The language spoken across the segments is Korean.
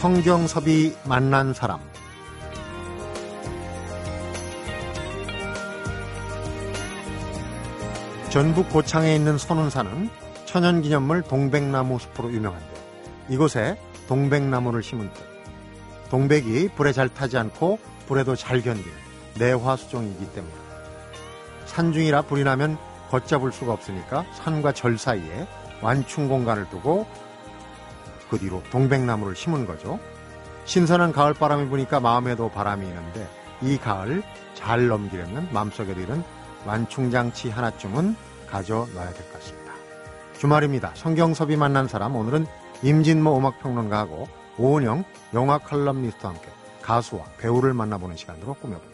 성경섭이 만난 사람. 전북 고창에 있는 선운산은 천연기념물 동백나무 숲으로 유명한데 이곳에 동백나무를 심은 듯. 동백이 불에 잘 타지 않고 불에도 잘 견디는 내화수종이기 때문에. 산중이라 불이 나면 걷잡을 수가 없으니까 산과 절 사이에 완충 공간을 두고 그 뒤로 동백나무를 심은 거죠. 신선한 가을 바람이 부니까 마음에도 바람이 있는데 이 가을 잘 넘기려면 마음속에도 이런 완충장치 하나쯤은 가져놔야 될 것 같습니다. 주말입니다. 성경섭이 만난 사람 오늘은 임진모 음악평론가하고 오은영 영화 칼럼니스트와 함께 가수와 배우를 만나보는 시간으로 꾸며봅니다.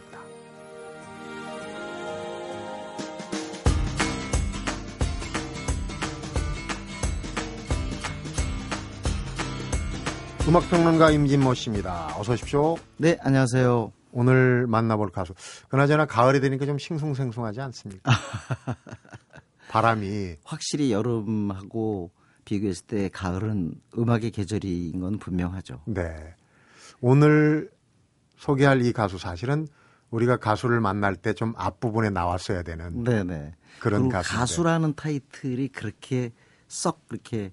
음악평론가 임진모 씨입니다. 어서 오십시오. 네, 안녕하세요. 오늘 만나볼 가수. 그나저나 가을이 되니까 좀 싱숭생숭하지 않습니까? 바람이 확실히 여름하고 비교했을 때 가을은 음악의 계절인 건 분명하죠. 네. 오늘 소개할 이 가수 사실은 우리가 가수를 만날 때 좀 앞부분에 나왔어야 되는 네네. 그런 가수. 가수라는 타이틀이 그렇게 썩 그렇게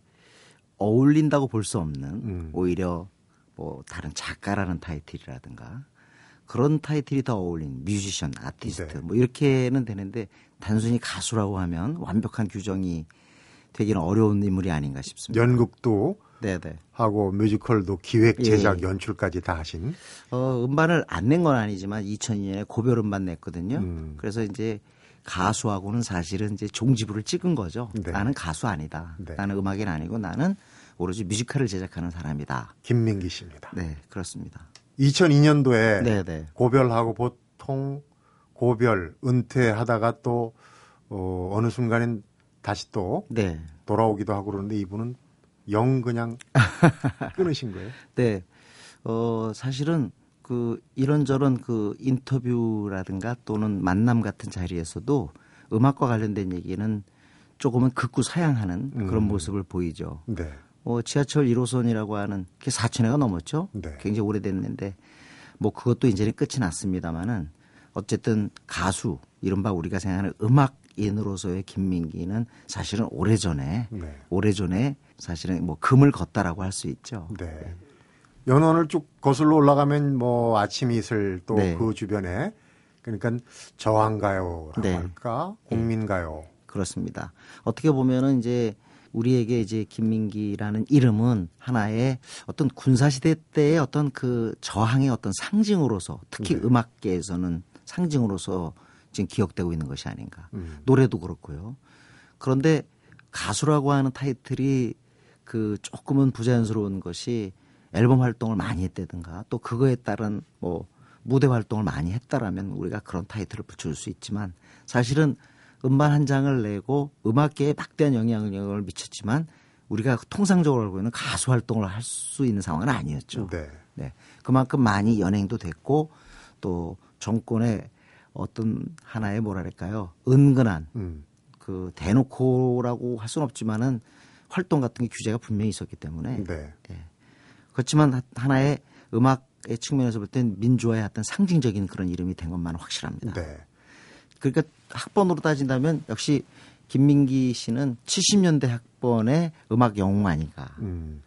어울린다고 볼 수 없는 음. 오히려 뭐 다른 작가라는 타이틀이라든가 그런 타이틀이 더 어울린 뮤지션, 아티스트 네. 뭐 이렇게는 되는데 단순히 가수라고 하면 완벽한 규정이 되기는 어려운 인물이 아닌가 싶습니다. 연극도 네네. 하고 뮤지컬도 기획, 예. 제작, 연출까지 다 하신 어, 음반을 안 낸 건 아니지만 2002년에 고별 음반 냈거든요. 음. 그래서 이제 가수하고는 사실은 이제 종지부를 찍은 거죠. 네. 나는 가수 아니다. 네. 나는 음악인 아니고 나는 오로지 뮤지컬을 제작하는 사람이다. 김민기 씨입니다. 네, 그렇습니다. 2002년도에 네, 네. 고별하고 보통 고별 은퇴하다가 또 어, 어느 순간엔 다시 또 네. 돌아오기도 하고 그러는데 이분은 영 그냥 끊으신 거예요. 네. 어, 사실은 그 이런저런 그 인터뷰라든가 또는 만남 같은 자리에서도 음악과 관련된 얘기는 조금은 극구 사양하는 그런 음. 모습을 보이죠. 네. 어, 지하철 1호선이라고 하는 게 4천회가 넘었죠. 네. 굉장히 오래됐는데 뭐 그것도 이제는 끝이 났습니다마는 어쨌든 가수 이른바 우리가 생각하는 음악인으로서의 김민기는 사실은 오래전에 네. 오래전에 사실은 뭐 금을 걷다라고 할 수 있죠. 네. 연원을 쭉 거슬러 올라가면 뭐 아침 이슬 또그 네. 주변에 그러니까 저항가요라고 네. 할까 국민가요. 그렇습니다. 어떻게 보면은 이제 우리에게 이제 김민기라는 이름은 하나의 어떤 군사시대 때의 어떤 그 저항의 어떤 상징으로서 특히 네. 음악계에서는 상징으로서 지금 기억되고 있는 것이 아닌가. 음. 노래도 그렇고요. 그런데 가수라고 하는 타이틀이 그 조금은 부자연스러운 것이 앨범 활동을 많이 했다든가 또 그거에 따른 뭐 무대 활동을 많이 했다라면 우리가 그런 타이틀을 붙여줄 수 있지만 사실은 음반 한 장을 내고 음악계에 막대한 영향력을 미쳤지만 우리가 통상적으로 알고 있는 가수 활동을 할 수 있는 상황은 아니었죠. 네. 네. 그만큼 많이 연행도 됐고 또 정권의 어떤 하나의 뭐랄까요 은근한 음. 그 대놓고라고 할 수는 없지만은 활동 같은 게 규제가 분명히 있었기 때문에 네. 예. 그렇지만 하- 하나의 음악의 측면에서 볼 땐 민주화의 어떤 상징적인 그런 이름이 된 것만은 확실합니다. 네. 그러니까 학번으로 따진다면 역시 김민기 씨는 70년대 학번의 음악 영웅 아닌가. 음.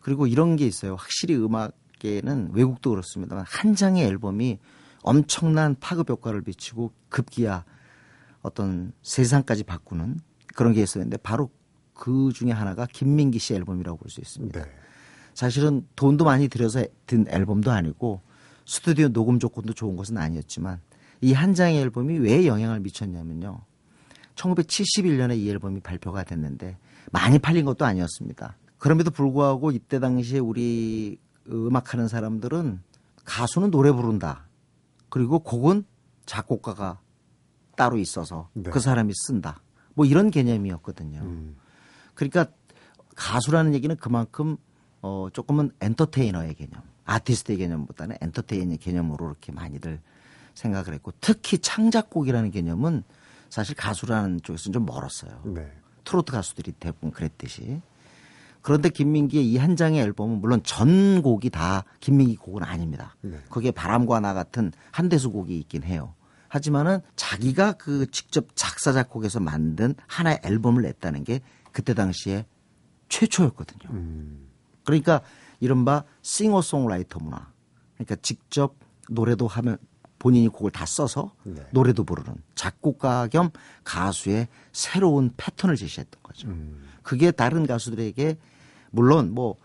그리고 이런 게 있어요. 확실히 음악계는 외국도 그렇습니다만 한 장의 앨범이 엄청난 파급 효과를 미치고 급기야 어떤 세상까지 바꾸는 그런 게 있었는데 바로 그 중에 하나가 김민기 씨 앨범이라고 볼 수 있습니다. 네. 사실은 돈도 많이 들여서 든 앨범도 아니고 스튜디오 녹음 조건도 좋은 것은 아니었지만 이 한 장의 앨범이 왜 영향을 미쳤냐면요. 1971년에 이 앨범이 발표가 됐는데 많이 팔린 것도 아니었습니다. 그럼에도 불구하고 이때 당시에 우리 음악하는 사람들은 가수는 노래 부른다. 그리고 곡은 작곡가가 따로 있어서 네. 그 사람이 쓴다. 뭐 이런 개념이었거든요. 음. 그러니까 가수라는 얘기는 그만큼 어 조금은 엔터테이너의 개념, 아티스트의 개념보다는 엔터테이너의 개념으로 이렇게 많이들 생각을 했고 특히 창작곡이라는 개념은 사실 가수라는 쪽에서는 좀 멀었어요. 네. 트로트 가수들이 대부분 그랬듯이. 그런데 김민기의 이 한 장의 앨범은 물론 전 곡이 다 김민기 곡은 아닙니다. 네. 거기에 바람과 나 같은 한 대수 곡이 있긴 해요. 하지만은 자기가 그 직접 작사 작곡해서 만든 하나의 앨범을 냈다는 게 그때 당시에 최초였거든요. 음. 그러니까 이른바 싱어송라이터 문화. 그러니까 직접 노래도 하면 본인이 곡을 다 써서 네. 노래도 부르는 작곡가 겸 가수의 새로운 패턴을 제시했던 거죠. 음. 그게 다른 가수들에게 물론 뭐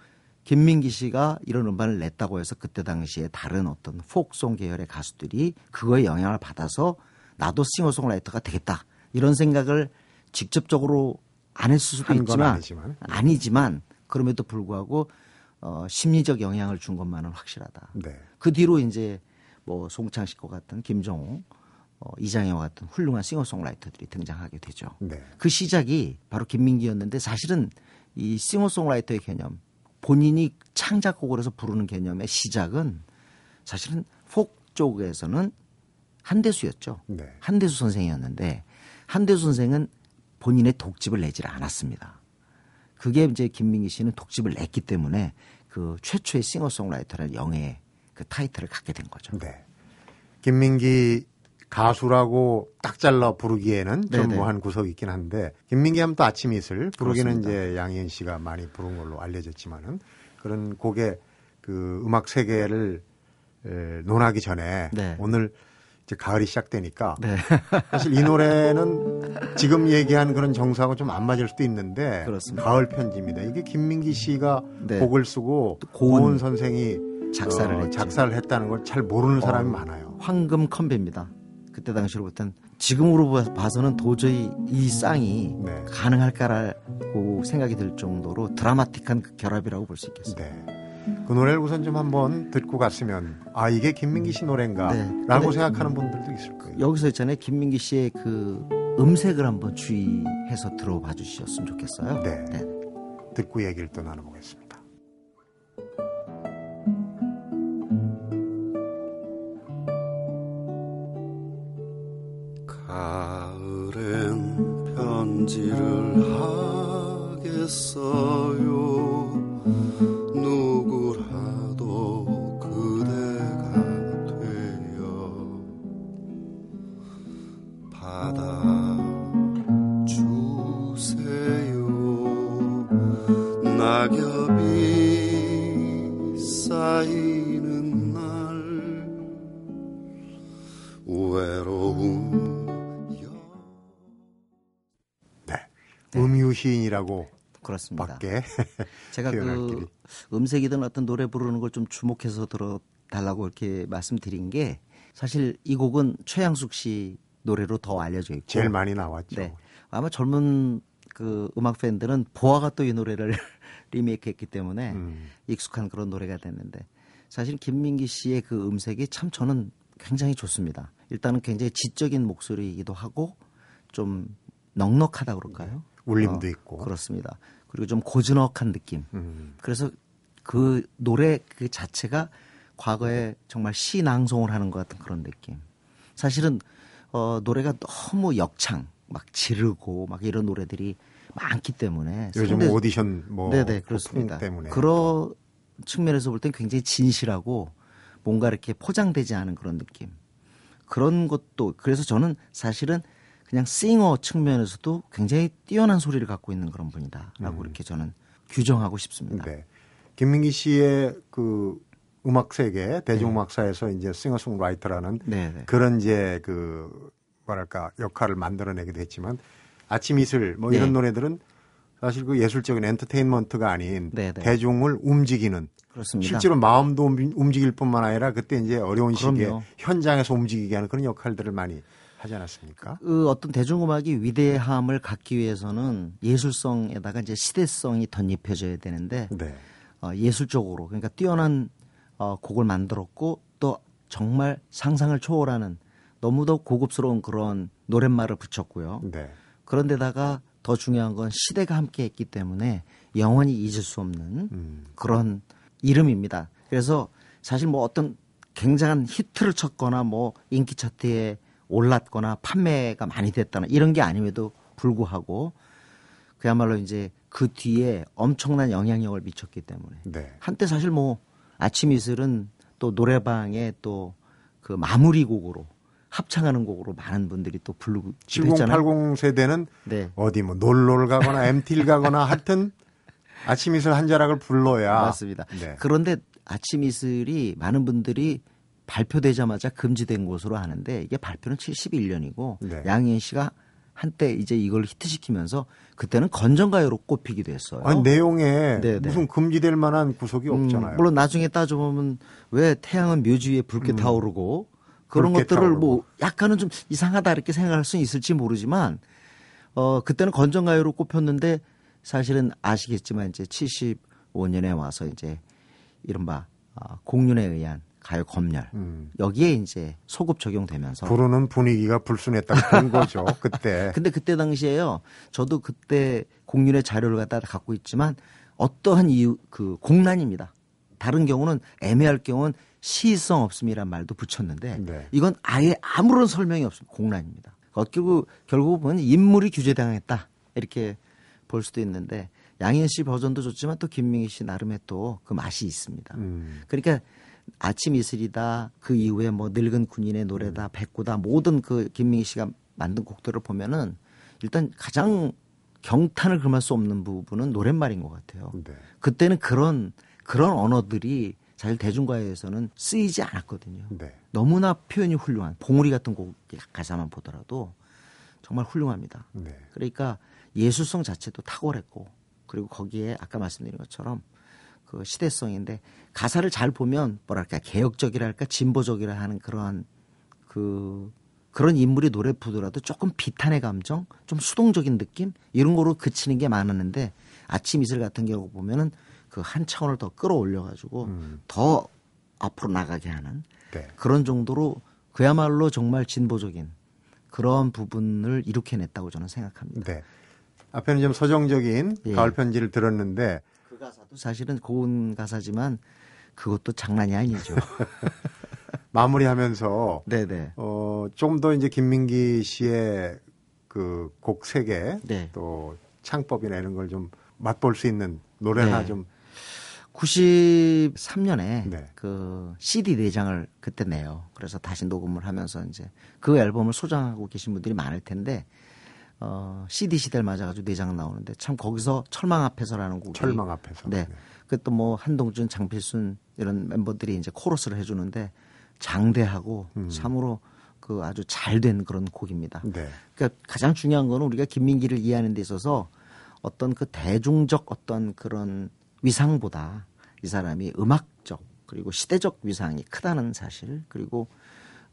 김민기 씨가 이런 음반을 냈다고 해서 그때 당시에 다른 어떤 폭송 계열의 가수들이 그거에 영향을 받아서 나도 싱어송라이터가 되겠다 이런 생각을 직접적으로 안 했을 수도 있지만 아니지만. 아니지만 그럼에도 불구하고 어, 심리적 영향을 준 것만은 확실하다. 네. 그 뒤로 이제 뭐 송창식과 같은 김정호, 어, 이장애와 같은 훌륭한 싱어송라이터들이 등장하게 되죠. 네. 그 시작이 바로 김민기였는데 사실은 이 싱어송라이터의 개념, 본인이 창작곡을 해서 부르는 개념의 시작은 사실은 폭 쪽에서는 한대수였죠. 네. 한대수 선생이었는데 한대수 선생은 본인의 독집을 내질 않았습니다. 그게 이제 김민기 씨는 독집을 냈기 때문에 그 최초의 싱어송라이터라는 영예의 그 타이틀을 갖게 된 거죠. 네. 김민기 가수라고 딱 잘라 부르기에는 좀. 뭐한 구석이 있긴 한데 김민기 하면 또 아침 이슬 부르기는 그렇습니다. 이제 양희은 씨가 많이 부른 걸로 알려졌지만은 그런 곡의 그 음악 세계를 에, 논하기 전에 네. 오늘 이제 가을이 시작되니까 네. 사실 이 노래는 지금 얘기한 그런 정서하고 좀 안 맞을 수도 있는데 그렇습니다. 가을 편지입니다. 이게 김민기 씨가 네. 곡을 쓰고 또 고은 고은 선생이 작사를 어, 했죠. 작사를 했다는 걸 잘 모르는 사람이 어. 많아요. 황금 컴배입니다. 그때 당시로 볼땐 지금으로 봐- 봐서는 도저히 이 쌍이 네. 가능할까라고 생각이 들 정도로 드라마틱한 그 결합이라고 볼 수 있겠습니다. 네. 그 노래를 우선 좀 한번 듣고 갔으면 아 이게 김민기 씨 노래인가라고 네. 생각하는 분들도 있을 거예요. 여기서 있잖아요. 김민기 씨의 그 음색을 한번 주의해서 들어봐 주셨으면 좋겠어요. 네. 네. 듣고 얘기를 또 나눠보겠습니다. 가을엔 편지를 하겠어요? 누구라도 그대가 되어 받아 주세요. 낙엽이 쌓이는 날 외로운 음유 시인이라고 그렇습니다. 밖에 제가 그 길이. 음색이든 어떤 노래 부르는 걸 좀 주목해서 들어달라고 이렇게 말씀드린 게 사실 이 곡은 최양숙 씨 노래로 더 알려져 있고 제일 많이 나왔죠. 네. 아마 젊은 그 음악 팬들은 보아가 또 이 노래를 리메이크했기 때문에 음. 익숙한 그런 노래가 됐는데 사실 김민기 씨의 그 음색이 참 저는 굉장히 좋습니다. 일단은 굉장히 지적인 목소리이기도 하고 좀 넉넉하다 그럴까요? 울림도 어, 있고. 그렇습니다. 그리고 좀 고즈넉한 느낌. 음. 그래서 그 노래 그 자체가 과거에 정말 시 낭송을 하는 것 같은 그런 느낌. 사실은 어 노래가 너무 역창, 막 지르고 막 이런 노래들이 많기 때문에 요즘 상대- 오디션 뭐 네네 그렇습니다. 때문에 그런 측면에서 볼 땐 굉장히 진실하고 뭔가 이렇게 포장되지 않은 그런 느낌. 그런 것도 그래서 저는 사실은 그냥 싱어 측면에서도 굉장히 뛰어난 소리를 갖고 있는 그런 분이다라고 이렇게 저는 규정하고 싶습니다. 음. 네. 김민기 씨의 그 음악 세계 대중음악사에서 이제 싱어송라이터라는 네, 네. 그런 이제 그 뭐랄까 역할을 만들어내기도 했지만 아침 이슬 뭐 이런 네. 노래들은 사실 그 예술적인 엔터테인먼트가 아닌 네, 네. 대중을 움직이는 그렇습니다. 실제로 마음도 움- 움직일 뿐만 아니라 그때 이제 어려운 시기에 그럼요. 현장에서 움직이게 하는 그런 역할들을 많이 하지 않았습니까? 그 어떤 대중음악이 위대함을 갖기 위해서는 예술성에다가 이제 시대성이 덧입혀져야 되는데 네. 어, 예술적으로 그러니까 뛰어난 어, 곡을 만들었고 또 정말 상상을 초월하는 너무도 고급스러운 그런 노랫말을 붙였고요. 네. 그런데다가 더 중요한 건 시대가 함께했기 때문에 영원히 잊을 수 없는 음. 그런 이름입니다. 그래서 사실 뭐 어떤 굉장한 히트를 쳤거나 뭐 인기 차트에 올랐거나 판매가 많이 됐다나 이런 게 아님에도 불구하고 그야말로 이제 그 뒤에 엄청난 영향력을 미쳤기 때문에 네. 한때 사실 뭐 아침 이슬은 또 노래방에 또 그 마무리 곡으로 합창하는 곡으로 많은 분들이 또 부르고 7080 세대는 네. 어디 뭐 놀러를 가거나 MT를 가거나 하여튼 아침 이슬 한 자락을 불러야 맞습니다. 네. 그런데 아침 이슬이 많은 분들이 발표되자마자 금지된 것으로 아는데 이게 발표는 71년이고 네. 양희은 씨가 한때 이제 이걸 히트시키면서 그때는 건전가요로 꼽히기도 했어요. 아니 내용에 네, 네. 무슨 금지될 만한 구석이 음, 없잖아요. 물론 나중에 따져보면 왜 태양은 묘지 위에 붉게 타오르고 그런 음. 붉게 것들을 타오르고. 뭐 약간은 좀 이상하다 이렇게 생각할 수는 있을지 모르지만 어 그때는 건전가요로 꼽혔는데 사실은 아시겠지만 이제 75년에 와서 이제 이른바 아, 공륜에 의한 가요 검열 음. 여기에 이제 소급 적용되면서 부르는 분위기가 불순했다고 본 거죠. 그때. 근데 그때 당시에요. 저도 그때 공륜의 자료를 갖다 갖고 있지만 어떠한 이유 그 공란입니다. 다른 경우는 애매할 경우는 시의성 없음이란 말도 붙였는데 네. 이건 아예 아무런 설명이 없습니다. 공란입니다. 결국 결국 보면 인물이 규제당했다 이렇게 볼 수도 있는데 양현 씨 버전도 좋지만 또 김민희 씨 나름의 또 그 맛이 있습니다. 음. 그러니까 아침 이슬이다 그 이후에 뭐 늙은 군인의 노래다 백구다 모든 그 김민희 씨가 만든 곡들을 보면은 일단 가장 경탄을 금할 수 없는 부분은 노랫말인 것 같아요. 네. 그때는 그런 그런 언어들이 사실 대중가요에서는 쓰이지 않았거든요. 네. 너무나 표현이 훌륭한 봉우리 같은 곡 가사만 보더라도 정말 훌륭합니다. 네. 그러니까 예술성 자체도 탁월했고 그리고 거기에 아까 말씀드린 것처럼 그 시대성인데 가사를 잘 보면 뭐랄까 개혁적이랄까 진보적이라 하는 그러한 그 그런 인물이 노래 부르더라도 조금 비탄의 감정, 좀 수동적인 느낌 이런 거로 그치는 게 많았는데 아침 이슬 같은 경우 보면은 그 한 차원을 더 끌어올려 가지고 음. 더 앞으로 나가게 하는 네. 그런 정도로 그야말로 정말 진보적인 그런 부분을 이룩해냈다고 저는 생각합니다. 네. 앞에는 좀 서정적인 예. 가을 편지를 들었는데 그 가사도 사실은 고운 가사지만 그것도 장난이 아니죠. 마무리하면서 네네. 어, 좀 더 이제 김민기 씨의 그 곡 세계 네. 또 창법이나 이런 걸 좀 맛볼 수 있는 노래나 네. 좀 93년에 네. 그 CD 내장을 그때 내요. 그래서 다시 녹음을 하면서 이제 그 앨범을 소장하고 계신 분들이 많을 텐데 어, CD 시대를 맞아가지고 내장 나오는데 참 거기서 철망 앞에서라는 곡이 철망 앞에서. 네. 그또 뭐 한동준, 장필순 이런 멤버들이 이제 코러스를 해주는데 장대하고 음. 참으로 그 아주 잘 된 그런 곡입니다. 네. 그러니까 가장 중요한 거는 우리가 김민기를 이해하는 데 있어서 어떤 그 대중적 어떤 그런 위상보다 이 사람이 음악적 그리고 시대적 위상이 크다는 사실 그리고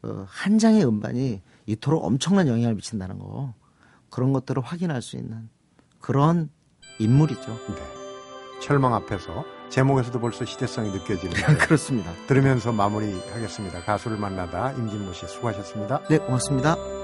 어, 한 장의 음반이 이토록 엄청난 영향을 미친다는 거 그런 것들을 확인할 수 있는 그런 인물이죠. 네. 철망 앞에서 제목에서도 벌써 시대성이 느껴지는데 그렇습니다. 들으면서 마무리하겠습니다. 가수를 만나다 임진모 씨 수고하셨습니다. 네, 고맙습니다.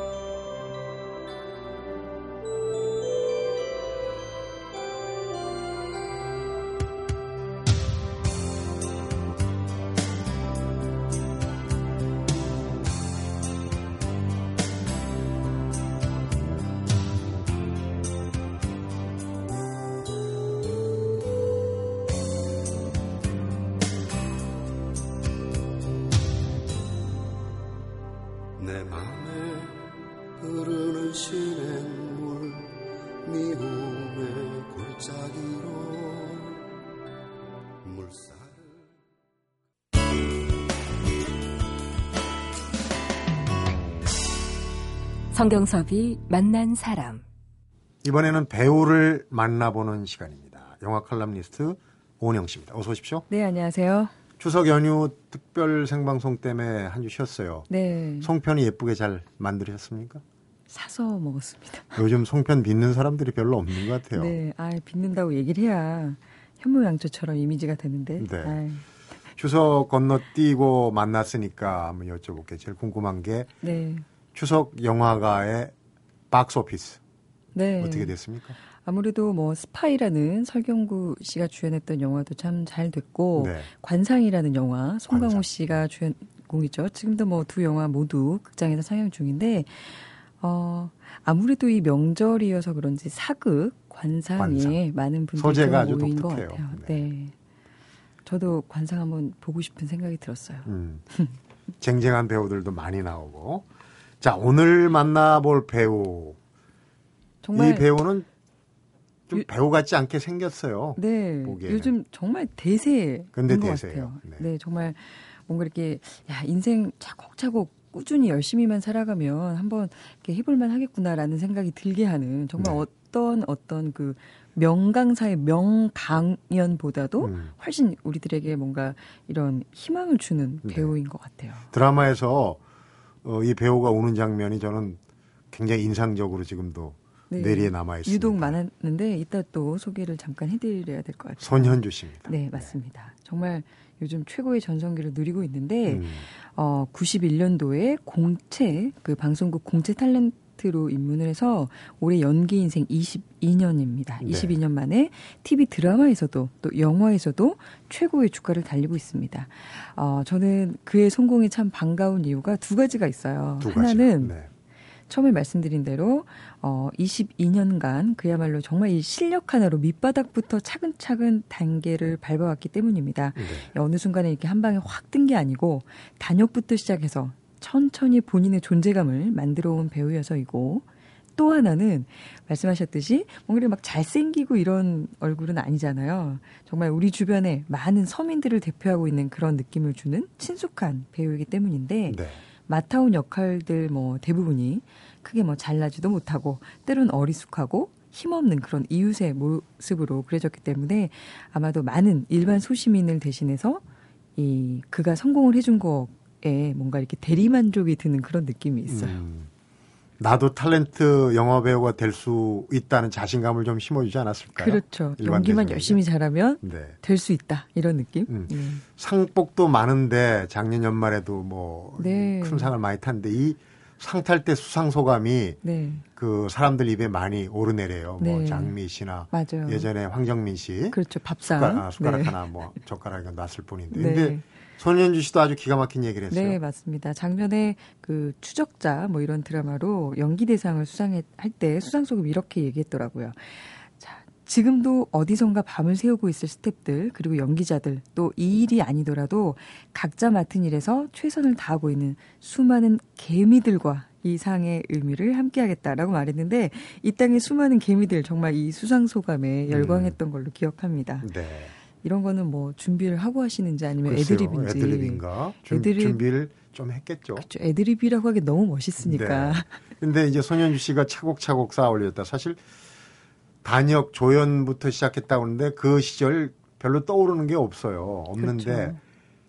성경섭이 만난 사람. 이번에는 배우를 만나보는 시간입니다. 영화 칼럼니스트 오은영 씨입니다. 어서 오십시오. 네, 안녕하세요. 추석 연휴 특별 생방송 때문에 한 주 쉬었어요. 네. 송편이 예쁘게 잘 만들으셨습니까? 사서 먹었습니다. 요즘 송편 빚는 사람들이 별로 없는 것 같아요. 네. 아, 빚는다고 얘기를 해야 현모양처처럼 이미지가 되는데. 네. 아이, 추석 건너뛰고 만났으니까 한번 여쭤볼게요. 제일 궁금한 게 네. 추석 영화가의 박스 오피스 네. 어떻게 됐습니까? 아무래도 뭐 스파이라는 설경구 씨가 주연했던 영화도 참 잘 됐고 네. 관상이라는 영화 송강호 관상. 씨가 주연공이죠. 지금도 뭐 두 영화 모두 극장에서 상영 중인데 어 아무래도 이 명절이어서 그런지 사극 관상에 관상. 많은 분들이 소재가 모인 것. 같아요. 네. 네. 저도 관상 한번 보고 싶은 생각이 들었어요. 음. 쟁쟁한 배우들도 많이 나오고. 자, 오늘 만나볼 배우. 정말 이 배우는 좀 유- 배우 같지 않게 생겼어요. 네, 보기에는. 요즘 정말 대세인 근데 것 대세예요. 같아요. 네. 네. 정말 뭔가 이렇게 야 인생 차곡차곡 꾸준히 열심히만 살아가면 한번 이렇게 해볼만 하겠구나라는 생각이 들게 하는 정말 네. 어떤 어떤 그 명강사의 명강연보다도 음. 훨씬 우리들에게 뭔가 이런 희망을 주는 네. 배우인 것 같아요. 드라마에서 어, 이 배우가 우는 장면이 저는 굉장히 인상적으로 지금도 네. 뇌리에 남아 있습니다. 유독 많았는데 이따 또 소개를 잠깐 해드려야 될 것 같아요. 손현주 씨입니다. 네, 맞습니다. 정말 요즘 최고의 전성기를 누리고 있는데 음. 어, 91년도에 공채 그 방송국 공채 탤런트 로 입문을 해서 올해 연기 인생 22년입니다. 네. 22년 만에 TV 드라마에서도 또 영화에서도 최고의 주가를 달리고 있습니다. 어, 저는 그의 성공이 참 반가운 이유가 두 가지가 있어요. 두. 하나는 네. 처음에 말씀드린 대로 어 22년간 그야말로 정말 이 실력 하나로 밑바닥부터 차근차근 단계를 밟아왔기 때문입니다. 네. 어느 순간에 이렇게 한 방에 확 뜬 게 아니고 단역부터 시작해서 천천히 본인의 존재감을 만들어 온 배우여서이고 또 하나는 말씀하셨듯이 뭔가 막 잘생기고 이런 얼굴은 아니잖아요. 정말 우리 주변에 많은 서민들을 대표하고 있는 그런 느낌을 주는 친숙한 배우이기 때문인데 네. 맡아온 역할들 뭐 대부분이 크게 뭐 잘나지도 못하고 때론 어리숙하고 힘없는 그런 이웃의 모습으로 그려졌기 때문에 아마도 많은 일반 소시민을 대신해서 이 그가 성공을 해준 거에 뭔가 이렇게 대리만족이 드는 그런 느낌이 있어요. 음. 나도 탤런트 영화 배우가 될 수 있다는 자신감을 좀 심어주지 않았을까요? 그렇죠. 연기만 대중에게? 열심히 잘하면 네. 될수 있다 이런 느낌. 음. 예. 상복도 많은데 작년 연말에도 뭐큰 네. 상을 많이 탔는데 이 상탈 때 수상 소감이 네, 그 사람들 입에 많이 오르내려요. 뭐 네. 장미 씨나 맞아요. 예전에 황정민 씨 그렇죠. 밥상. 숟가락, 아, 숟가락 네. 하나 뭐 젓가락이 놨을 뿐인데. 네. 근데 손현주 씨도 아주 기가 막힌 얘기를 했어요. 네, 맞습니다. 작년에 그 추적자 뭐 이런 드라마로 연기 대상을 수상할 때 수상 소감 이렇게 얘기했더라고요. 자, 지금도 어디선가 밤을 새우고 있을 스탭들 그리고 연기자들 또 이 일이 아니더라도 각자 맡은 일에서 최선을 다하고 있는 수많은 개미들과 이 상의 의미를 함께하겠다라고 말했는데 이 땅의 수많은 개미들 정말 이 수상 소감에 열광했던 걸로 기억합니다. 네. 이런 거는 뭐 준비를 하고 하시는지 아니면 글쎄요, 애드립인지 애드립인가? 준, 애드립- 준비를 좀 했겠죠. 그렇죠. 애드립이라고 하기 너무 멋있으니까. 네. 근데 이제 손현주 씨가 차곡차곡 쌓아 올렸다. 사실 단역 조연부터 시작했다고 하는데 그 시절 별로 떠오르는 게 없어요. 없는데 그렇죠.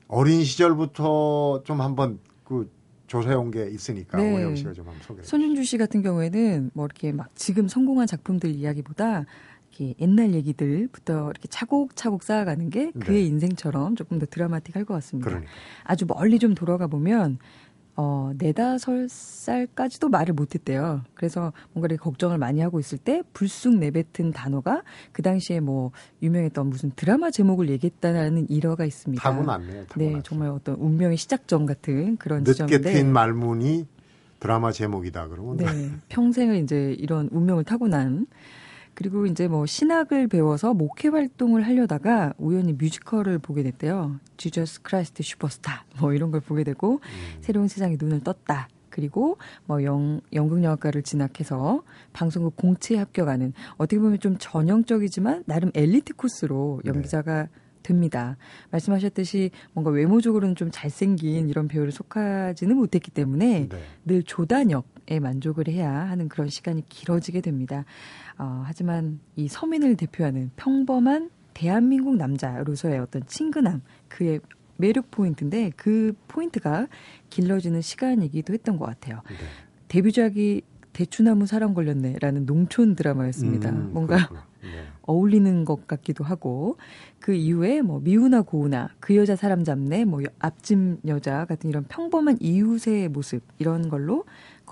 어린 시절부터 좀 한번 그 조사해 온 게 있으니까 네. 오영 씨가 좀 한번 소개해 주세요. 손윤주 씨 같은 경우에는 뭐 이렇게 막 지금 성공한 작품들 이야기보다 이렇게 옛날 얘기들부터 이렇게 차곡차곡 쌓아가는 게 그의 네. 인생처럼 조금 더 드라마틱할 것 같습니다. 그러니까. 아주 멀리 좀 돌아가 보면 어, 네다섯 살까지도 말을 못했대요. 그래서 뭔가 이렇게 걱정을 많이 하고 있을 때 불쑥 내뱉은 단어가 그 당시에 뭐 유명했던 무슨 드라마 제목을 얘기했다는 일화가 있습니다. 타고났네요. 타고났어요. 네, 정말 어떤 운명의 시작점 같은 그런 늦게 지점인데. 트인 말문이 드라마 제목이다 그러면 네, 평생을 이제 이런 운명을 타고난 그리고 이제 뭐 신학을 배워서 목회 활동을 하려다가 우연히 뮤지컬을 보게 됐대요. 지저스 크라이스트 슈퍼스타 뭐 이런 걸 보게 되고 음. 새로운 세상에 눈을 떴다. 그리고 뭐 영, 연극영화과를 진학해서 방송국 공채에 합격하는 어떻게 보면 좀 전형적이지만 나름 엘리트 코스로 네. 연기자가 됩니다. 말씀하셨듯이 뭔가 외모적으로는 좀 잘생긴 이런 배우를 속하지는 못했기 때문에 네. 늘 조단역 에 만족을 해야 하는 그런 시간이 길어지게 됩니다. 어, 하지만 이 서민을 대표하는 평범한 대한민국 남자로서의 어떤 친근함, 그의 매력 포인트인데 그 포인트가 길러지는 시간이기도 했던 것 같아요. 네. 데뷔작이 대추나무 사랑 걸렸네라는 농촌 드라마였습니다. 음, 뭔가. 네. 어울리는 것 같기도 하고 그 이후에 뭐 미우나 고우나 그 여자 사람 잡네 뭐 여- 앞집 여자 같은 이런 평범한 이웃의 모습 이런 걸로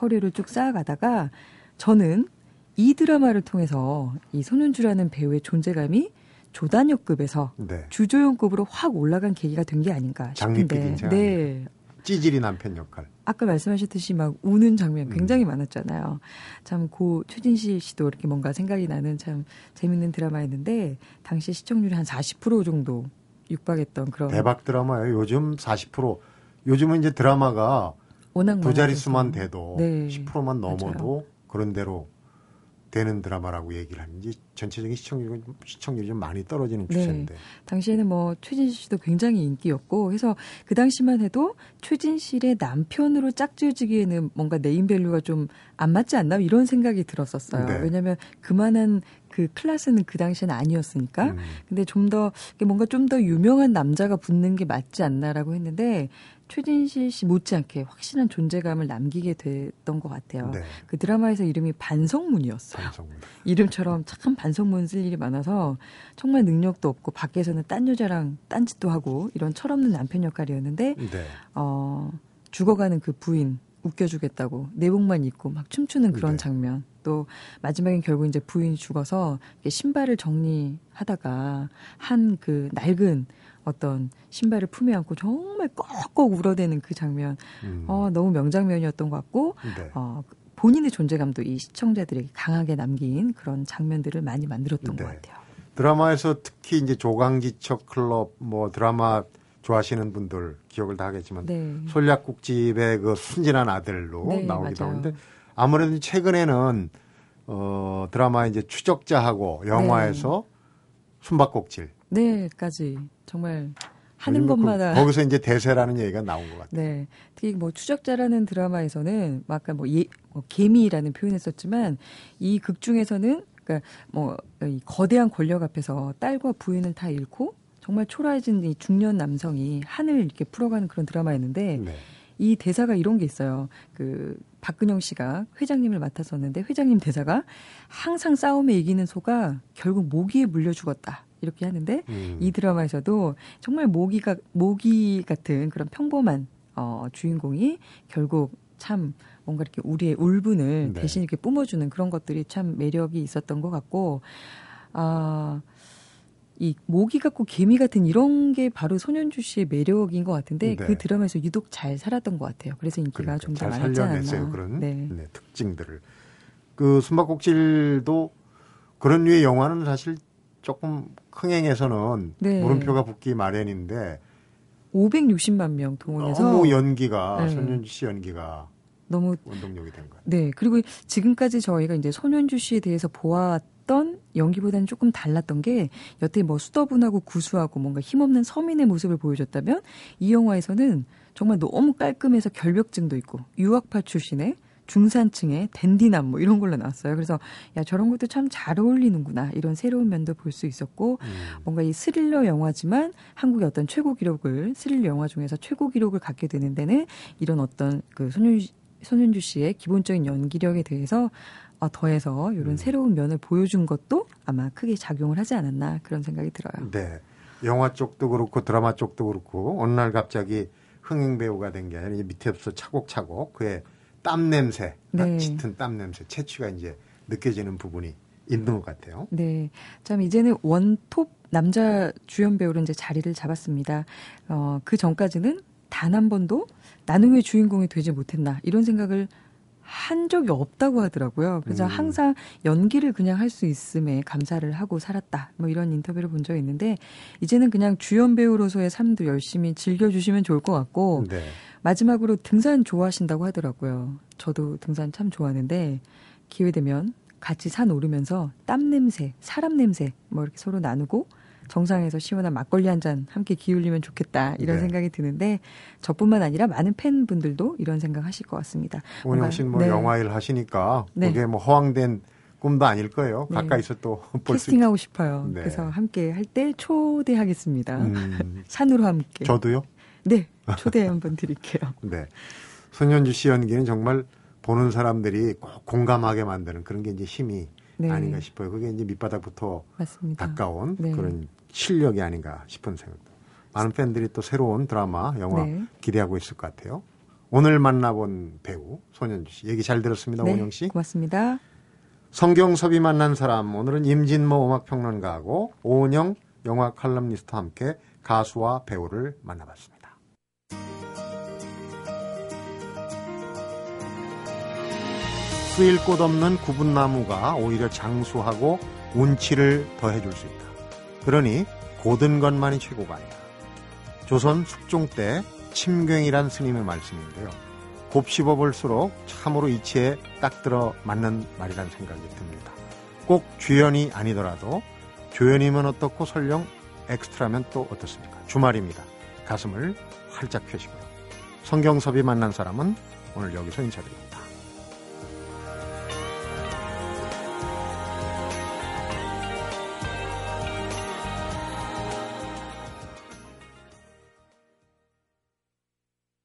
커리어를 쭉 쌓아가다가 저는 이 드라마를 통해서 이 손윤주라는 배우의 존재감이 조단역급에서 네. 주조연급으로 확 올라간 계기가 된 게 아닌가 싶은데 네 찌질이 남편 역할. 아까 말씀하셨듯이 막 우는 장면 굉장히 많았잖아요. 참 고 최진실 씨도 이렇게 뭔가 생각이 나는 참 재밌는 드라마였는데 당시 시청률이 한 40% 정도 육박했던 그런 대박 드라마예요. 요즘 40% 요즘은 이제 드라마가 워낙 두. 자릿수만 돼도 네. 10%만 넘어도 맞아요. 그런 대로 되는 드라마라고 얘기를 하는지 전체적인 시청률이 시청률이 좀 많이 떨어지는 네. 추세인데. 당시에는 뭐 최진실 씨도 굉장히 인기였고 해서 그 당시만 해도 최진실의 남편으로 짝지어지기에는 뭔가 네임밸류가 좀 안 맞지 않나 이런 생각이 들었었어요. 네. 왜냐하면 그만한 그 클래스는 그 당시에는 아니었으니까. 음. 근데 좀 더 뭔가 좀 더 유명한 남자가 붙는 게 맞지 않나라고 했는데 최진실 씨 못지않게 확실한 존재감을 남기게 됐던 것 같아요. 네. 그 드라마에서 이름이 반성문이었어요. 방송문. 이름처럼 참 반성문 쓸 일이 많아서 정말 능력도 없고 밖에서는 딴 여자랑 딴짓도 하고 이런 철없는 남편 역할이었는데 네. 어 죽어가는 그 부인 웃겨주겠다고 내복만 입고 막 춤추는 그런 네. 장면 또 마지막엔 결국 이제 부인이 죽어서 신발을 정리하다가 한 그 낡은 어떤 신발을 품에 안고 정말 꺽꺽 울어대는 그 장면 음. 어 너무 명장면이었던 것 같고 네. 어, 본인의 존재감도 이 시청자들에게 강하게 남긴 그런 장면들을 많이 만들었던 네. 것 같아요. 드라마에서 특히 이제 조강지척 클럽 뭐 드라마 좋아하시는 분들 기억을 다 하겠지만 네. 솔약국집의 그 순진한 아들로 네, 나오기도 맞아요. 하는데 아무래도 최근에는 어 드라마 이제 추적자하고 영화에서 숨바꼭질 네까지 정말 하는 요즘에 그- 것마다 거기서 이제 대세라는 얘기가 나온 것 같아요. 네 특히 뭐 추적자라는 드라마에서는 뭐 아까 뭐, 예, 뭐 개미라는 표현을 썼지만 이 극 중에서는 그러니까 뭐이 거대한 권력 앞에서 딸과 부인을 다 잃고 정말 초라해진 이 중년 남성이 한을 이렇게 풀어가는 그런 드라마였는데 네. 이 대사가 이런 게 있어요. 그 박근영 씨가 회장님을 맡았었는데 회장님 대사가 항상 싸움에 이기는 소가 결국 모기에 물려 죽었다. 이렇게 하는데 음. 이 드라마에서도 정말 모기가 모기 같은 그런 평범한 어 주인공이 결국 참 뭔가 이렇게 우리의 울분을 네. 대신 이렇게 뿜어주는 그런 것들이 참 매력이 있었던 것 같고 아. 이 모기 같고 개미 같은 이런 게 바로 손현주 씨의 매력인 것 같은데 네. 그 드라마에서 유독 잘 살았던 것 같아요. 그래서 인기가 그러니까 좀더잘 많았지 않았나. 그런 네. 네, 특징들을. 그 숨바꼭질도 그런 류의 영화는 사실 조금 흥행에서는 네. 물음표가 붙기 마련인데 560만 명 동원해서 너무 연기가 네. 손현주 씨 연기가 너무 원동력이 된 거예요. 네. 그리고 지금까지 저희가 이제 손현주 씨에 대해서 보았던 연기보다는 조금 달랐던 게 여태 뭐 수더분하고 구수하고 뭔가 힘없는 서민의 모습을 보여줬다면 이 영화에서는 정말 너무 깔끔해서 결벽증도 있고 유학파 출신의 중산층의 댄디남 뭐 이런 걸로 나왔어요. 그래서 야 저런 것도 참 잘 어울리는구나 이런 새로운 면도 볼 수 있었고 음. 뭔가 이 스릴러 영화지만 한국의 어떤 최고 기록을 스릴러 영화 중에서 최고 기록을 갖게 되는 데는 이런 어떤 그 손윤 손윤주 씨의 기본적인 연기력에 대해서 어, 더해서 이런 음. 새로운 면을 보여준 것도 아마 크게 작용을 하지 않았나 그런 생각이 들어요. 네. 영화 쪽도 그렇고 드라마 쪽도 그렇고 어느 날 갑자기 흥행 배우가 된 게 아니라 밑에부터 차곡차곡 그의 땀 냄새, 네. 짙은 땀 냄새, 채취가 이제 느껴지는 부분이 있는 것 같아요. 네. 참 이제는 원톱 남자 주연 배우로 이제 자리를 잡았습니다. 어, 그 전까지는 단 한 번도 나는 왜 주인공이 되지 못했나 이런 생각을 한 적이 없다고 하더라고요. 그래서 음. 항상 연기를 그냥 할 수 있음에 감사를 하고 살았다. 뭐 이런 인터뷰를 본 적이 있는데 이제는 그냥 주연 배우로서의 삶도 열심히 즐겨 주시면 좋을 것 같고 네. 마지막으로 등산 좋아하신다고 하더라고요. 저도 등산 참 좋아하는데 기회 되면 같이 산 오르면서 땀 냄새, 사람 냄새 뭐 이렇게 서로 나누고 정상에서 시원한 막걸리 한 잔 함께 기울이면 좋겠다 이런 네. 생각이 드는데 저뿐만 아니라 많은 팬분들도 이런 생각 하실 것 같습니다. 뭔가- 씨는 뭐 네. 영화 일 하시니까 네. 그게 뭐 허황된 꿈도 아닐 거예요. 네. 가까이서 또 캐스팅하고 싶어요. 네. 그래서 함께 할 때 초대하겠습니다. 음, 산으로 함께. 저도요. 네, 초대 한번 드릴게요. 네. 손현주 씨 연기는 정말 보는 사람들이 꼭 공감하게 만드는 그런 게 이제 힘이 네. 아닌가 싶어요. 그게 이제 밑바닥부터 맞습니다. 가까운 네. 그런 실력이 아닌가 싶은 생각도. 많은 팬들이 또 새로운 드라마, 영화 네. 기대하고 있을 것 같아요. 오늘 만나본 배우 손현주 씨 얘기 잘 들었습니다. 네, 원영 씨. 고맙습니다. 성경섭이 만난 사람 오늘은 임진모 음악평론가하고 오은영 영화 칼럼니스트와 함께 가수와 배우를 만나봤습니다. 쓰일 곳 없는 구분나무가 오히려 장수하고 운치를 더해줄 수 있다. 그러니 고든 것만이 최고가 아니다. 조선 숙종 때 침괭이란 스님의 말씀인데요. 곱씹어 볼수록 참으로 이치에 딱 들어 맞는 말이란 생각이 듭니다. 꼭 주연이 아니더라도 조연이면 어떻고 설령 엑스트라면 또 어떻습니까? 주말입니다. 가슴을 활짝 펴시고요. 성경섭이 만난 사람은 오늘 여기서 인사드립니다.